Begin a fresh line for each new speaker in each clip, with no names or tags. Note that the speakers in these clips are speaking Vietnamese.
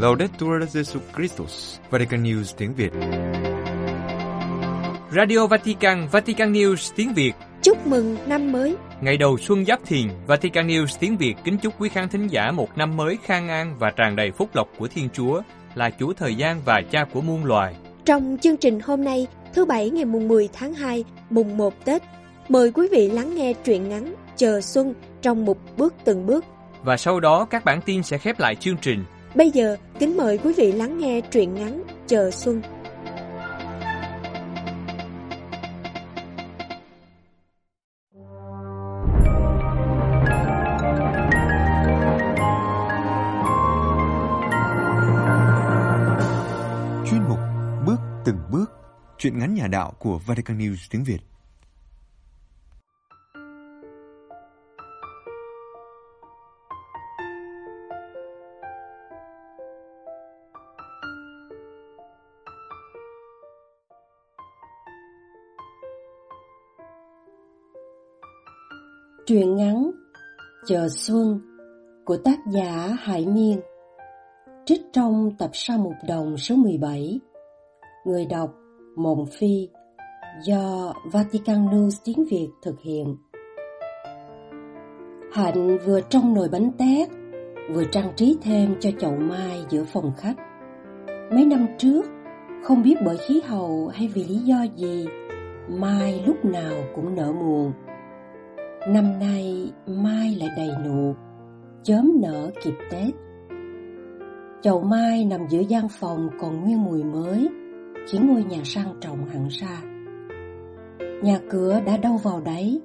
Laudetur Jesus Christus, Vatican News tiếng Việt.
Radio Vatican, Vatican News tiếng Việt.
Chúc mừng năm mới.
Ngày đầu xuân Giáp Thìn, Vatican News tiếng Việt kính chúc quý khán thính giả một năm mới khang an và tràn đầy phúc lộc của Thiên Chúa, là Chúa thời gian và Cha của muôn loài.
Trong chương trình hôm nay, thứ Bảy ngày mùng 10 tháng 2, mùng 1 Tết, mời quý vị lắng nghe truyện ngắn Chờ Xuân trong một bước từng bước.
Và sau đó các bản tin sẽ khép lại chương trình.
Bây giờ, kính mời quý vị lắng nghe truyện ngắn Chờ Xuân.
Chuyên mục Bước từng bước, chuyện ngắn nhà đạo của Vatican News tiếng Việt.
Truyện ngắn Chờ Xuân của tác giả Hải Miên. Trích trong tập sa mục đồng số 17 Người đọc Mộng Phi do Vatican News tiếng Việt thực hiện. Hạnh vừa trong nồi bánh tét vừa trang trí thêm cho chậu mai giữa phòng khách. Mấy năm trước, không biết bởi khí hậu hay vì lý do gì Mai lúc nào cũng nở muộn. Năm nay mai lại đầy nụ, chớm nở kịp Tết. Chậu mai nằm giữa gian phòng còn nguyên mùi mới, khiến ngôi nhà sang trọng hẳn ra. Nhà cửa đã đâu vào đấy,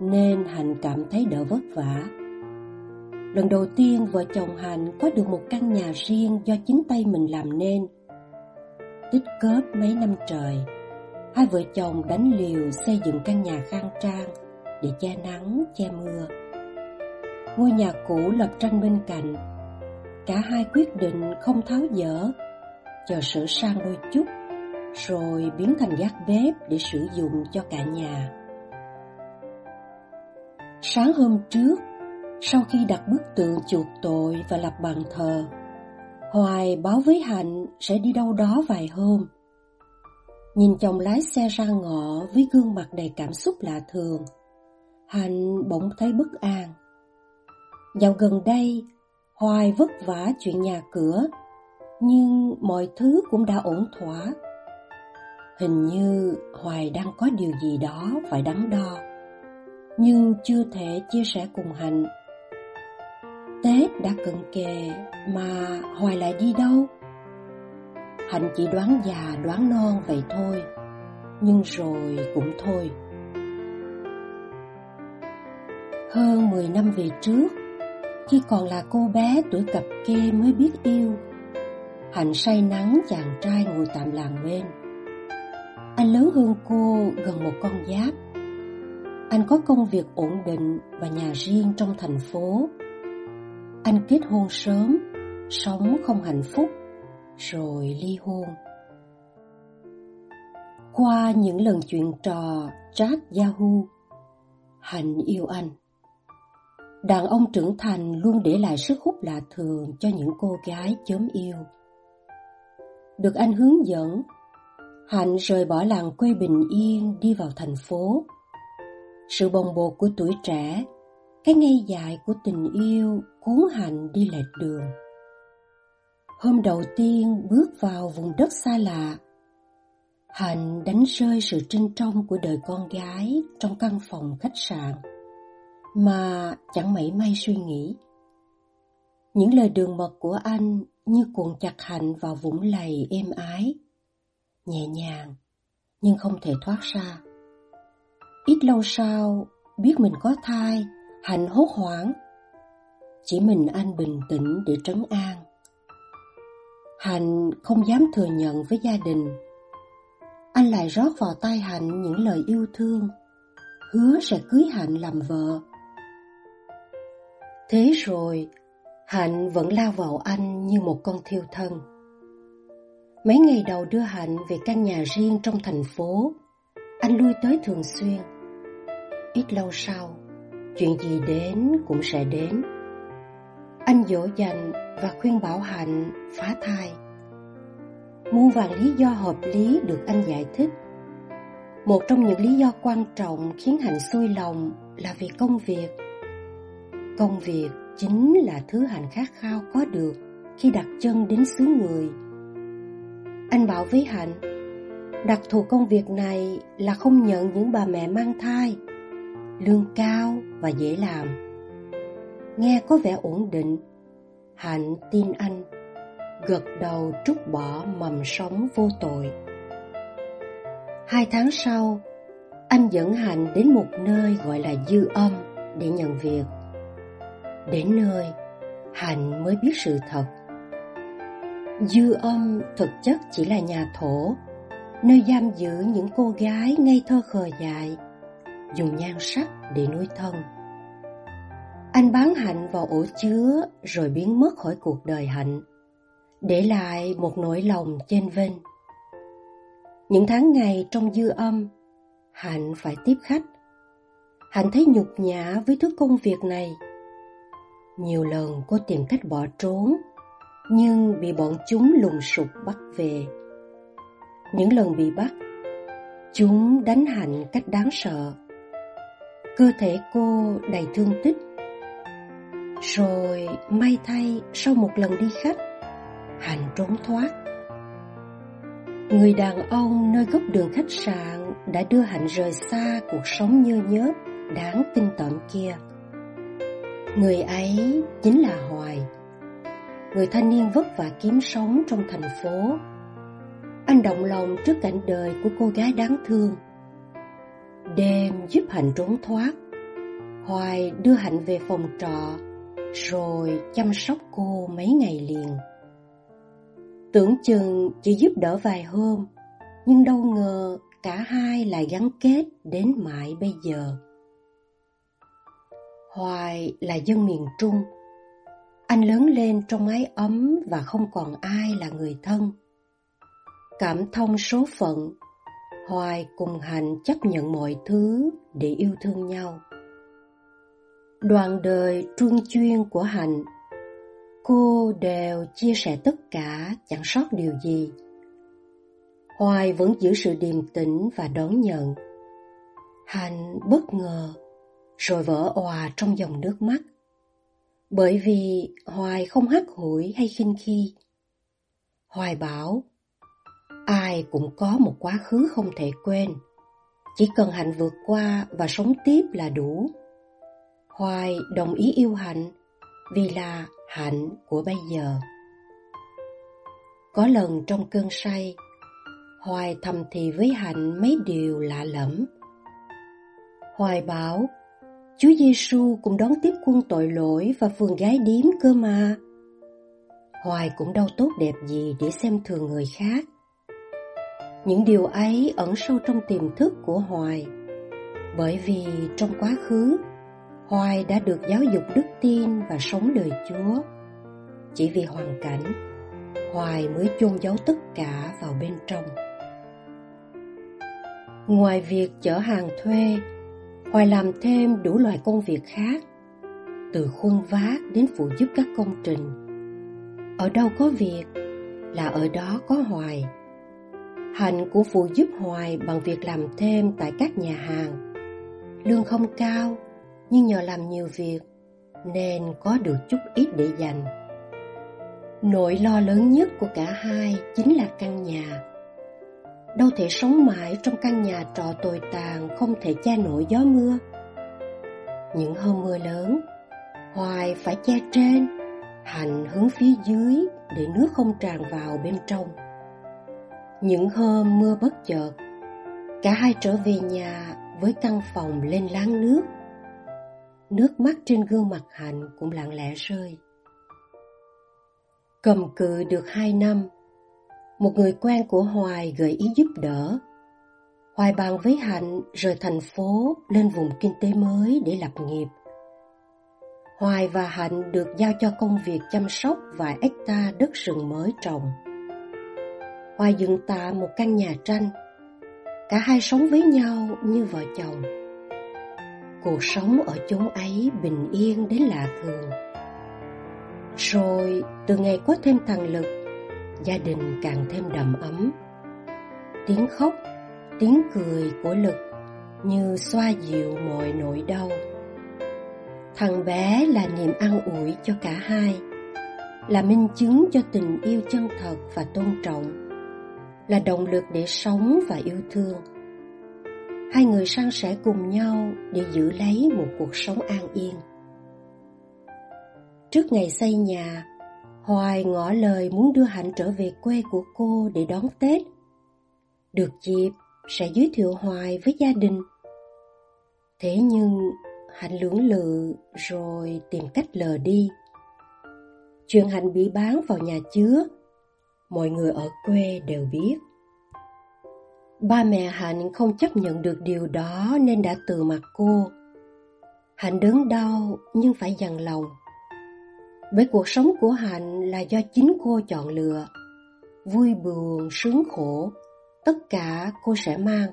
nên Hạnh cảm thấy đỡ vất vả. Lần đầu tiên vợ chồng Hạnh có được một căn nhà riêng do chính tay mình làm nên. Tích cớp mấy năm trời, hai vợ chồng đánh liều xây dựng căn nhà khang trang, để che nắng, che mưa. Ngôi nhà cũ lập tranh bên cạnh. Cả hai quyết định không tháo dỡ, chờ sửa sang đôi chút, rồi biến thành gác bếp để sử dụng cho cả nhà. Sáng hôm trước, sau khi đặt bức tượng chuộc tội và lập bàn thờ, Hoài báo với Hạnh sẽ đi đâu đó vài hôm. Nhìn chồng lái xe ra ngõ với gương mặt đầy cảm xúc lạ thường, Hạnh bỗng thấy bất an. Dạo gần đây, Hoài vất vả chuyện nhà cửa, nhưng mọi thứ cũng đã ổn thỏa. Hình như Hoài đang có điều gì đó phải đắn đo, nhưng chưa thể chia sẻ cùng Hạnh. Tết đã cận kề mà Hoài lại đi đâu? Hạnh chỉ đoán già đoán non vậy thôi, nhưng rồi cũng thôi. Hơn 10 năm về trước, khi còn là cô bé tuổi cập kê mới biết yêu, Hạnh say nắng chàng trai ngồi tạm làng bên. Anh lớn hơn cô gần một con giáp. Anh có công việc ổn định và nhà riêng trong thành phố. Anh kết hôn sớm, sống không hạnh phúc, rồi ly hôn. Qua những lần chuyện trò chat Yahoo, Hạnh yêu anh. Đàn ông trưởng thành luôn để lại sức hút lạ thường cho những cô gái chớm yêu. Được anh hướng dẫn, Hạnh rời bỏ làng quê bình yên đi vào thành phố. Sự bồng bột của tuổi trẻ, cái ngây dại của tình yêu cuốn Hạnh đi lệch đường. Hôm đầu tiên bước vào vùng đất xa lạ, Hạnh đánh rơi sự trinh trong của đời con gái trong căn phòng khách sạn mà chẳng mảy may suy nghĩ. Những lời đường mật của anh như cuộn chặt Hạnh vào vũng lầy êm ái, nhẹ nhàng, nhưng không thể thoát ra. Ít lâu sau, biết mình có thai, Hạnh hốt hoảng. Chỉ mình anh bình tĩnh để trấn an. Hạnh không dám thừa nhận với gia đình. Anh lại rót vào tai Hạnh những lời yêu thương, hứa sẽ cưới Hạnh làm vợ Thế rồi, Hạnh vẫn lao vào anh như một con thiêu thân. Mấy ngày đầu đưa Hạnh về căn nhà riêng trong thành phố, anh lui tới thường xuyên. Ít lâu sau, chuyện gì đến cũng sẽ đến. Anh dỗ dành và khuyên bảo Hạnh phá thai. Muôn vàng lý do hợp lý được anh giải thích. Một trong những lý do quan trọng khiến Hạnh xui lòng là vì công việc. Công việc chính là thứ Hạnh khát khao có được khi đặt chân đến xứ người. Anh bảo với Hạnh, đặc thù công việc này là không nhận những bà mẹ mang thai, lương cao và dễ làm. Nghe có vẻ ổn định, Hạnh tin anh, gật đầu trút bỏ mầm sống vô tội. Hai tháng sau, anh dẫn Hạnh đến một nơi gọi là dư âm để nhận việc. Đến nơi, Hạnh mới biết sự thật. Dư âm thực chất chỉ là nhà thổ, nơi giam giữ những cô gái ngây thơ khờ dại, dùng nhan sắc để nuôi thân. Anh bán Hạnh vào ổ chứa rồi biến mất khỏi cuộc đời Hạnh, để lại một nỗi lòng trên vinh. Những tháng ngày trong dư âm, Hạnh phải tiếp khách. Hạnh thấy nhục nhã với thứ công việc này. Nhiều lần cô tìm cách bỏ trốn, nhưng bị bọn chúng lùng sục bắt về. Những lần bị bắt, chúng đánh Hạnh cách đáng sợ. Cơ thể cô đầy thương tích. Rồi may thay sau một lần đi khách, Hạnh trốn thoát. Người đàn ông nơi góc đường khách sạn đã đưa Hạnh rời xa cuộc sống nhơ nhớp, đáng kinh tởm kia. Người ấy chính là Hoài, người thanh niên vất vả kiếm sống trong thành phố. Anh động lòng trước cảnh đời của cô gái đáng thương. Đêm giúp Hạnh trốn thoát, Hoài đưa Hạnh về phòng trọ, rồi chăm sóc cô mấy ngày liền. Tưởng chừng chỉ giúp đỡ vài hôm, nhưng đâu ngờ cả hai lại gắn kết đến mãi bây giờ. Hoài là dân miền Trung. Anh lớn lên trong mái ấm và không còn ai là người thân. Cảm thông số phận, Hoài cùng Hạnh chấp nhận mọi thứ để yêu thương nhau. Đoạn đời truân chuyên của Hạnh Cô đều chia sẻ tất cả, chẳng sót điều gì. Hoài vẫn giữ sự điềm tĩnh và đón nhận. Hạnh bất ngờ, rồi vỡ òa trong dòng nước mắt. Bởi vì Hoài không hắt hủi hay khinh khi. Hoài bảo, ai cũng có một quá khứ không thể quên. Chỉ cần Hạnh vượt qua và sống tiếp là đủ. Hoài đồng ý yêu Hạnh vì là hạnh của bây giờ. Có lần trong cơn say, Hoài thầm thì với Hạnh mấy điều lạ lẫm. Hoài bảo, Chúa Giêsu cũng đón tiếp quân tội lỗi và phường gái điếm cơ mà. Hoài cũng đâu tốt đẹp gì để xem thường người khác. Những điều ấy ẩn sâu trong tiềm thức của Hoài, bởi vì trong quá khứ, Hoài đã được giáo dục đức tin và sống đời Chúa. Chỉ vì hoàn cảnh, Hoài mới chôn giấu tất cả vào bên trong. Ngoài việc chở hàng thuê, Hoài làm thêm đủ loại công việc khác, từ khuôn vác đến phụ giúp các công trình. Ở đâu có việc là ở đó có Hoài. Hạnh cũng phụ giúp Hoài bằng việc làm thêm tại các nhà hàng. Lương không cao, nhưng nhờ làm nhiều việc nên có được chút ít để dành. Nỗi lo lớn nhất của cả hai chính là căn nhà. Đâu thể sống mãi trong căn nhà trọ tồi tàn không thể che nổi gió mưa. Những hôm mưa lớn, Hoài phải che trên, Hành hướng phía dưới để nước không tràn vào bên trong. Những hôm mưa bất chợt, cả hai trở về nhà với căn phòng lên láng nước Nước mắt trên gương mặt Hạnh cũng lặng lẽ rơi. Cầm cự được hai năm, một người quen của Hoài gợi ý giúp đỡ. Hoài bàn với Hạnh rời thành phố lên vùng kinh tế mới để lập nghiệp. Hoài và Hạnh được giao cho công việc chăm sóc vài hecta đất rừng mới trồng. Hoài dựng tạm một căn nhà tranh. Cả hai sống với nhau như vợ chồng. Cuộc sống ở chốn ấy bình yên đến lạ thường. Rồi từ ngày có thêm thằng Lực, gia đình càng thêm đầm ấm. Tiếng khóc, tiếng cười của Lực như xoa dịu mọi nỗi đau. Thằng bé là niềm an ủi cho cả hai, là minh chứng cho tình yêu chân thật và tôn trọng, là động lực để sống và yêu thương. Hai người san sẻ cùng nhau để giữ lấy một cuộc sống an yên. Trước ngày xây nhà, Hoài ngỏ lời muốn đưa Hạnh trở về quê của cô để đón Tết. Được dịp, sẽ giới thiệu Hoài với gia đình. Thế nhưng, Hạnh lưỡng lự rồi tìm cách lờ đi. Chuyện Hạnh bị bán vào nhà chứa, mọi người ở quê đều biết. Ba mẹ Hạnh không chấp nhận được điều đó nên đã từ mặt cô. Hạnh đớn đau nhưng phải dằn lòng. Bởi cuộc sống của Hạnh là do chính cô chọn lựa. Vui buồn, sướng khổ, tất cả cô sẽ mang.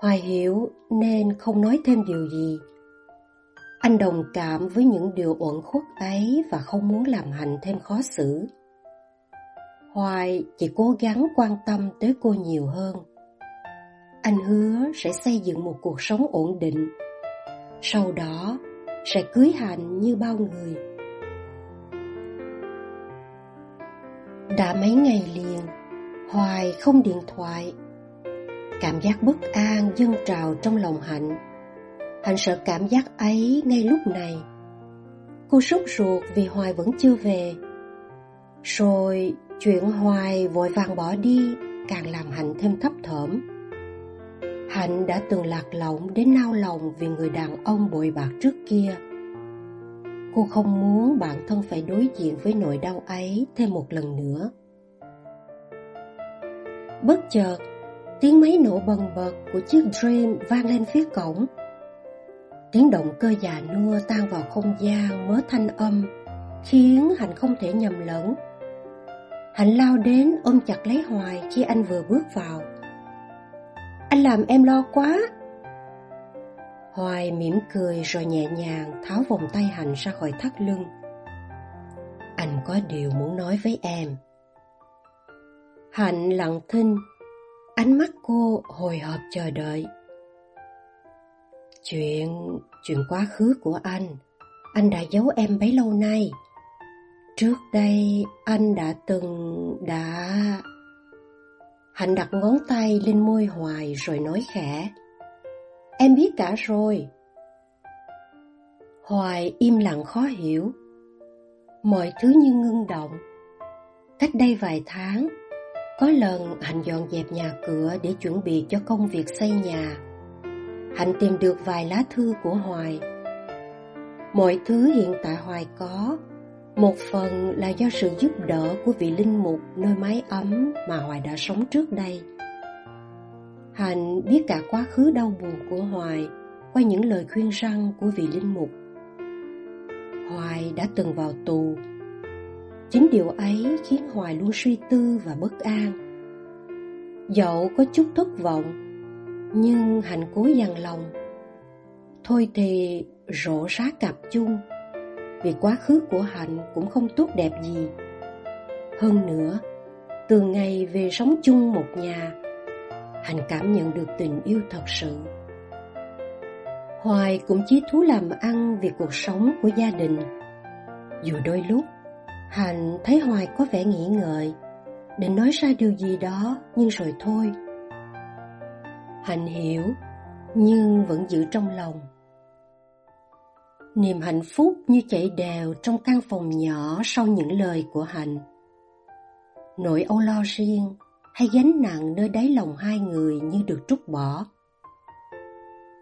Hoài hiểu nên không nói thêm điều gì. Anh đồng cảm với những điều uẩn khuất ấy và không muốn làm Hạnh thêm khó xử. Hoài chỉ cố gắng quan tâm tới cô nhiều hơn. Anh hứa sẽ xây dựng một cuộc sống ổn định. Sau đó sẽ cưới Hạnh như bao người. Đã mấy ngày liền, Hoài không điện thoại. Cảm giác bất an dâng trào trong lòng Hạnh. Hạnh sợ cảm giác ấy ngay lúc này. Cô sốt ruột vì Hoài vẫn chưa về. Rồi chuyện Hoài vội vàng bỏ đi càng làm Hạnh thêm thấp thởm. Hạnh đã từng lạc lõng đến nao lòng vì người đàn ông bội bạc trước kia. Cô không muốn bản thân phải đối diện với nỗi đau ấy thêm một lần nữa. Bất chợt, tiếng máy nổ bần bật của chiếc Dream vang lên phía cổng. Tiếng động cơ già nua tan vào không gian mớ thanh âm, khiến Hạnh không thể nhầm lẫn. Hạnh lao đến ôm chặt lấy Hoài khi anh vừa bước vào. Anh làm em lo quá. Hoài mỉm cười rồi nhẹ nhàng tháo vòng tay Hạnh ra khỏi thắt lưng. Anh có điều muốn nói với em. Hạnh lặng thinh, ánh mắt cô hồi hộp chờ đợi. Chuyện, chuyện quá khứ của anh, anh đã giấu em bấy lâu nay. Trước đây anh đã từng, đã... Hạnh đặt ngón tay lên môi Hoài rồi nói khẽ. Em biết cả rồi. Hoài im lặng khó hiểu. Mọi thứ như ngưng động. Cách đây vài tháng, có lần Hạnh dọn dẹp nhà cửa để chuẩn bị cho công việc xây nhà. Hạnh tìm được vài lá thư của Hoài. Mọi thứ hiện tại Hoài có, một phần là do sự giúp đỡ của vị linh mục nơi mái ấm mà Hoài đã sống trước đây. Hạnh biết cả quá khứ đau buồn của Hoài qua những lời khuyên răng của vị linh mục. Hoài đã từng vào tù. Chính điều ấy khiến Hoài luôn suy tư và bất an. Dẫu có chút thất vọng, nhưng Hạnh cố dằn lòng. Thôi thì rổ rá cặp chung, vì quá khứ của Hạnh cũng không tốt đẹp gì. Hơn nữa, từ ngày về sống chung một nhà, anh cảm nhận được tình yêu thật sự. Hoài cũng chí thú làm ăn vì cuộc sống của gia đình. Dù đôi lúc, Hạnh thấy Hoài có vẻ nghĩ ngợi, định nói ra điều gì đó nhưng rồi thôi. Hạnh hiểu, nhưng vẫn giữ trong lòng. Niềm hạnh phúc như chảy đều trong căn phòng nhỏ sau những lời của Hạnh. Nỗi âu lo riêng hay gánh nặng nơi đáy lòng hai người như được trút bỏ.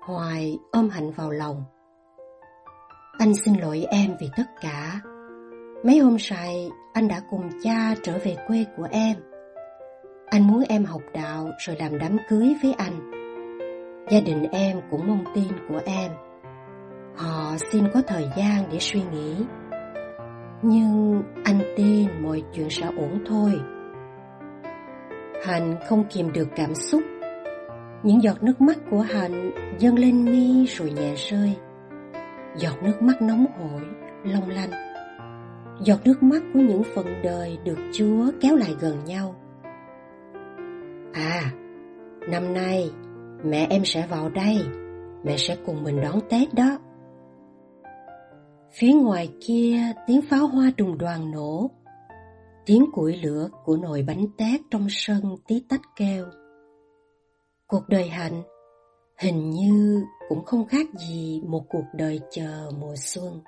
Hoài ôm Hạnh vào lòng. Anh xin lỗi em vì tất cả. Mấy hôm sài anh đã cùng cha trở về quê của em. Anh muốn em học đạo rồi làm đám cưới với anh. Gia đình em cũng mong tin của em. Họ xin có thời gian để suy nghĩ. Nhưng anh tin mọi chuyện sẽ ổn thôi. Hạnh không kìm được cảm xúc. Những giọt nước mắt của Hạnh dâng lên mi rồi nhẹ rơi. Giọt nước mắt nóng hổi, long lanh. giọt nước mắt của những phần đời được Chúa kéo lại gần nhau. À, năm nay mẹ em sẽ vào đây, mẹ sẽ cùng mình đón Tết đó. Phía ngoài kia tiếng pháo hoa trùng đoàn nổ, tiếng củi lửa của nồi bánh tét trong sân tí tách kêu. Cuộc đời hạnh hình như cũng không khác gì một cuộc đời chờ mùa xuân.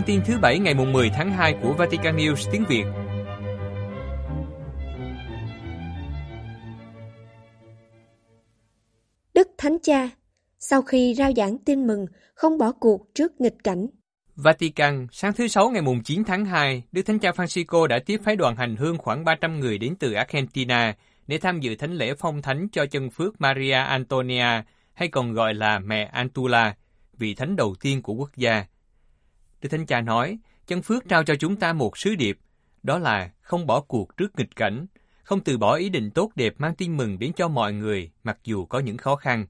Bản tin thứ bảy ngày mùng 10 tháng 2 của Vatican News tiếng Việt.
Đức Thánh Cha, sau khi rao giảng tin mừng, không bỏ cuộc trước nghịch cảnh.
Vatican, sáng thứ Sáu ngày mùng 9 tháng 2, Đức Thánh Cha Francisco đã tiếp phái đoàn hành hương khoảng 300 người đến từ Argentina để tham dự thánh lễ phong thánh cho chân phước Maria Antonia, hay còn gọi là mẹ Antula, vị thánh đầu tiên của quốc gia. Đức Thánh Cha nói, chân phước trao cho chúng ta một sứ điệp, đó là không bỏ cuộc trước nghịch cảnh, không từ bỏ ý định tốt đẹp mang tin mừng đến cho mọi người, mặc dù có những khó khăn.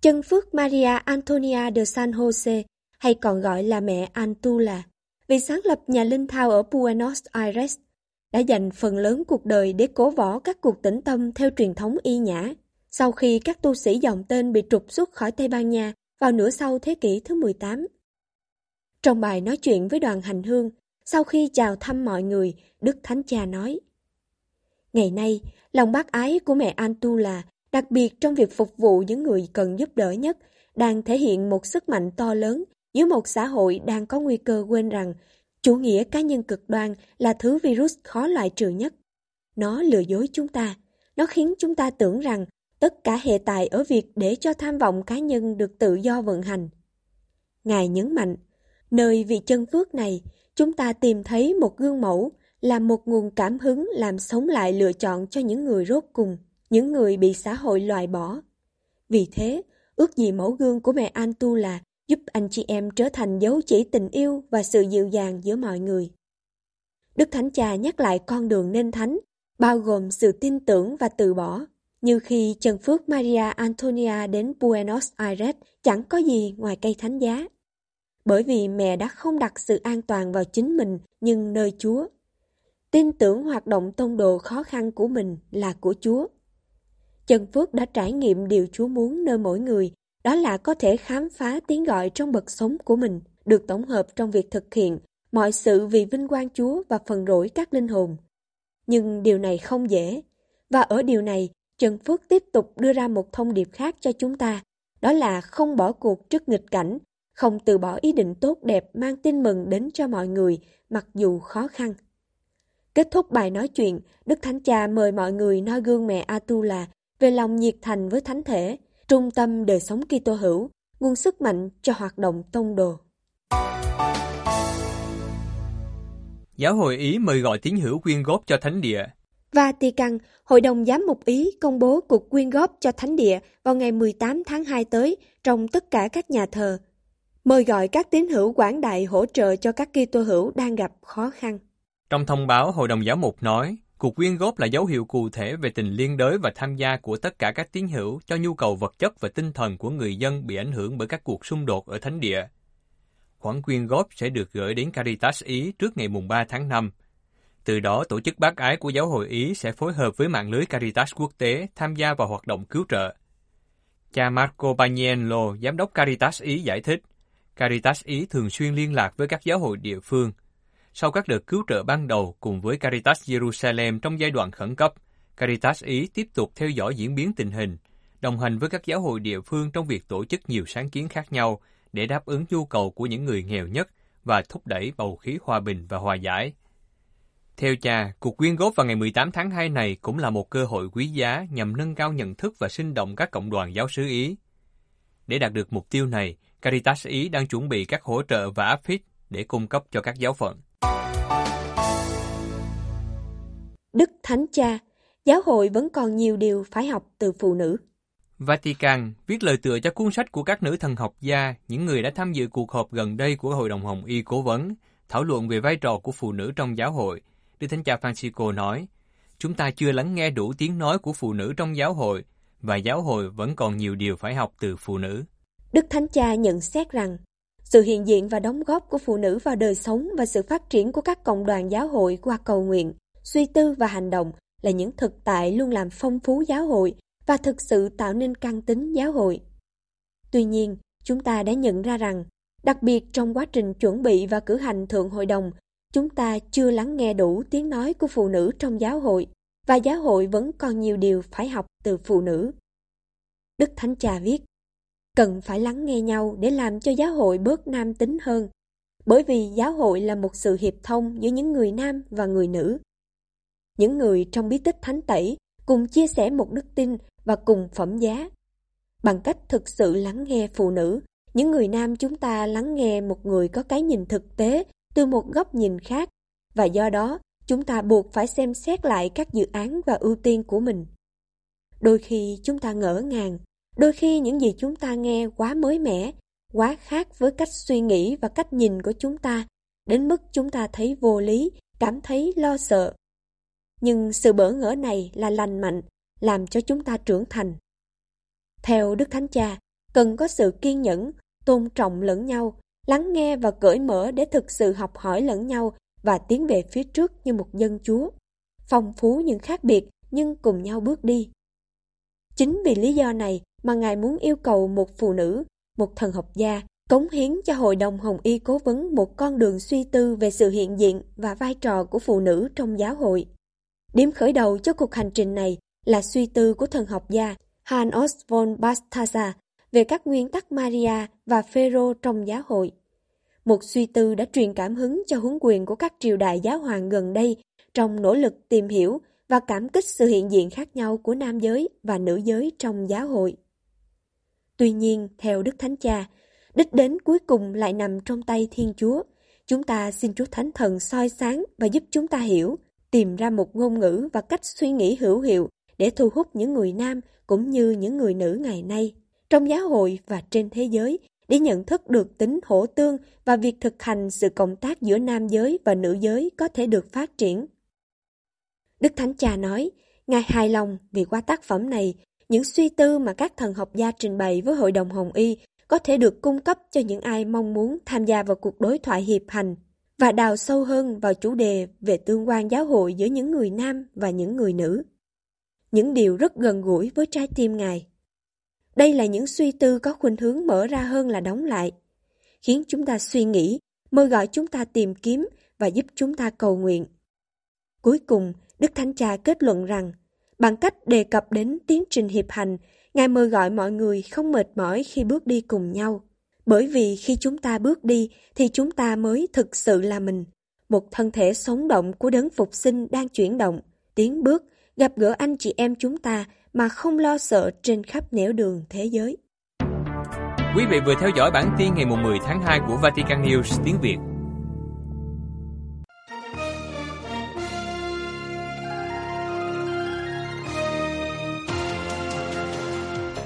Chân phước Maria Antonia de San Jose, hay còn gọi là mẹ Antula, vì sáng lập nhà linh thao ở Buenos Aires, đã dành phần lớn cuộc đời để cố võ các cuộc tĩnh tâm theo truyền thống y nhã. Sau khi các tu sĩ dòng tên bị trục xuất khỏi Tây Ban Nha vào nửa sau thế kỷ thứ 18, trong bài nói chuyện với đoàn hành hương, sau khi chào thăm mọi người, Đức Thánh Cha nói Ngày nay, lòng bác ái của mẹ Antula, đặc biệt trong việc phục vụ những người cần giúp đỡ nhất, đang thể hiện một sức mạnh to lớn dưới một xã hội đang có nguy cơ quên rằng chủ nghĩa cá nhân cực đoan là thứ virus khó loại trừ nhất. Nó lừa dối chúng ta, nó khiến chúng ta tưởng rằng tất cả hệ tài ở việc để cho tham vọng cá nhân được tự do vận hành. Ngài nhấn mạnh, Nơi vị chân phước này, chúng ta tìm thấy một gương mẫu, là một nguồn cảm hứng làm sống lại lựa chọn cho những người rốt cùng, những người bị xã hội loại bỏ. Vì thế, ước gì mẫu gương của mẹ an tu là giúp anh chị em trở thành dấu chỉ tình yêu và sự dịu dàng giữa mọi người. Đức Thánh Cha nhắc lại con đường nên thánh, bao gồm sự tin tưởng và từ bỏ. Như khi Trần Phước Maria Antonia đến Buenos Aires chẳng có gì ngoài cây thánh giá bởi vì mẹ đã không đặt sự an toàn vào chính mình nhưng nơi Chúa. Tin tưởng hoạt động tông đồ khó khăn của mình là của Chúa. Trần Phước đã trải nghiệm điều Chúa muốn nơi mỗi người, đó là có thể khám phá tiếng gọi trong bậc sống của mình, được tổng hợp trong việc thực hiện mọi sự vì vinh quang Chúa và phần rỗi các linh hồn. Nhưng điều này không dễ, và ở điều này, Trần Phước tiếp tục đưa ra một thông điệp khác cho chúng ta, đó là không bỏ cuộc trước nghịch cảnh không từ bỏ ý định tốt đẹp mang tin mừng đến cho mọi người, mặc dù khó khăn. Kết thúc bài nói chuyện, Đức Thánh Cha mời mọi người noi gương mẹ Atula về lòng nhiệt thành với Thánh Thể, trung tâm đời sống Kitô hữu, nguồn sức mạnh cho hoạt động tông đồ.
Giáo hội Ý mời gọi tín hữu quyên góp cho thánh địa.
Vatican, Hội đồng Giám mục Ý công bố cuộc quyên góp cho thánh địa vào ngày 18 tháng 2 tới trong tất cả các nhà thờ mời gọi các tín hữu quảng đại hỗ trợ cho các Kitô hữu đang gặp khó khăn.
Trong thông báo, Hội đồng Giáo mục nói, cuộc quyên góp là dấu hiệu cụ thể về tình liên đới và tham gia của tất cả các tín hữu cho nhu cầu vật chất và tinh thần của người dân bị ảnh hưởng bởi các cuộc xung đột ở thánh địa. Khoản quyên góp sẽ được gửi đến Caritas Ý trước ngày mùng 3 tháng 5. Từ đó, tổ chức bác ái của giáo hội Ý sẽ phối hợp với mạng lưới Caritas quốc tế tham gia vào hoạt động cứu trợ. Cha Marco Bagnello, giám đốc Caritas Ý giải thích, Caritas Ý thường xuyên liên lạc với các giáo hội địa phương. Sau các đợt cứu trợ ban đầu cùng với Caritas Jerusalem trong giai đoạn khẩn cấp, Caritas Ý tiếp tục theo dõi diễn biến tình hình, đồng hành với các giáo hội địa phương trong việc tổ chức nhiều sáng kiến khác nhau để đáp ứng nhu cầu của những người nghèo nhất và thúc đẩy bầu khí hòa bình và hòa giải. Theo cha, cuộc quyên góp vào ngày 18 tháng 2 này cũng là một cơ hội quý giá nhằm nâng cao nhận thức và sinh động các cộng đoàn giáo sứ Ý. Để đạt được mục tiêu này, Caritas Ý đang chuẩn bị các hỗ trợ và áp phích để cung cấp cho các giáo phận.
Đức Thánh Cha, giáo hội vẫn còn nhiều điều phải học từ phụ nữ.
Vatican viết lời tựa cho cuốn sách của các nữ thần học gia, những người đã tham dự cuộc họp gần đây của Hội đồng Hồng Y Cố vấn, thảo luận về vai trò của phụ nữ trong giáo hội. Đức Thánh Cha Francisco nói, chúng ta chưa lắng nghe đủ tiếng nói của phụ nữ trong giáo hội, và giáo hội vẫn còn nhiều điều phải học từ phụ nữ.
Đức Thánh Cha nhận xét rằng, sự hiện diện và đóng góp của phụ nữ vào đời sống và sự phát triển của các cộng đoàn giáo hội qua cầu nguyện, suy tư và hành động là những thực tại luôn làm phong phú giáo hội và thực sự tạo nên căn tính giáo hội. Tuy nhiên, chúng ta đã nhận ra rằng, đặc biệt trong quá trình chuẩn bị và cử hành thượng hội đồng, chúng ta chưa lắng nghe đủ tiếng nói của phụ nữ trong giáo hội và giáo hội vẫn còn nhiều điều phải học từ phụ nữ. Đức Thánh Cha viết, cần phải lắng nghe nhau để làm cho giáo hội bớt nam tính hơn, bởi vì giáo hội là một sự hiệp thông giữa những người nam và người nữ. Những người trong bí tích thánh tẩy cùng chia sẻ một đức tin và cùng phẩm giá. Bằng cách thực sự lắng nghe phụ nữ, những người nam chúng ta lắng nghe một người có cái nhìn thực tế từ một góc nhìn khác và do đó chúng ta buộc phải xem xét lại các dự án và ưu tiên của mình. Đôi khi chúng ta ngỡ ngàng, đôi khi những gì chúng ta nghe quá mới mẻ, quá khác với cách suy nghĩ và cách nhìn của chúng ta, đến mức chúng ta thấy vô lý, cảm thấy lo sợ. Nhưng sự bỡ ngỡ này là lành mạnh, làm cho chúng ta trưởng thành. Theo Đức Thánh Cha, cần có sự kiên nhẫn, tôn trọng lẫn nhau, lắng nghe và cởi mở để thực sự học hỏi lẫn nhau và tiến về phía trước như một dân chúa. Phong phú những khác biệt nhưng cùng nhau bước đi. Chính vì lý do này mà Ngài muốn yêu cầu một phụ nữ, một thần học gia, cống hiến cho Hội đồng Hồng Y cố vấn một con đường suy tư về sự hiện diện và vai trò của phụ nữ trong giáo hội. Điểm khởi đầu cho cuộc hành trình này là suy tư của thần học gia Hans von Balthasar về các nguyên tắc Maria và Phêrô trong giáo hội. Một suy tư đã truyền cảm hứng cho huấn quyền của các triều đại giáo hoàng gần đây trong nỗ lực tìm hiểu và cảm kích sự hiện diện khác nhau của nam giới và nữ giới trong giáo hội. Tuy nhiên, theo Đức Thánh Cha, đích đến cuối cùng lại nằm trong tay Thiên Chúa. Chúng ta xin Chúa Thánh Thần soi sáng và giúp chúng ta hiểu, tìm ra một ngôn ngữ và cách suy nghĩ hữu hiệu để thu hút những người nam cũng như những người nữ ngày nay trong giáo hội và trên thế giới để nhận thức được tính hỗ tương và việc thực hành sự cộng tác giữa nam giới và nữ giới có thể được phát triển. Đức Thánh Cha nói, Ngài hài lòng vì qua tác phẩm này, những suy tư mà các thần học gia trình bày với Hội đồng Hồng Y có thể được cung cấp cho những ai mong muốn tham gia vào cuộc đối thoại hiệp hành và đào sâu hơn vào chủ đề về tương quan giáo hội giữa những người nam và những người nữ. Những điều rất gần gũi với trái tim Ngài. Đây là những suy tư có khuynh hướng mở ra hơn là đóng lại, khiến chúng ta suy nghĩ, mời gọi chúng ta tìm kiếm và giúp chúng ta cầu nguyện. Cuối cùng, Đức Thánh Cha kết luận rằng, bằng cách đề cập đến tiến trình hiệp hành, Ngài mời gọi mọi người không mệt mỏi khi bước đi cùng nhau. Bởi vì khi chúng ta bước đi thì chúng ta mới thực sự là mình. Một thân thể sống động của đấng phục sinh đang chuyển động, tiến bước, gặp gỡ anh chị em chúng ta mà không lo sợ trên khắp nẻo đường thế giới.
Quý vị vừa theo dõi bản tin ngày 10 tháng 2 của Vatican News tiếng Việt.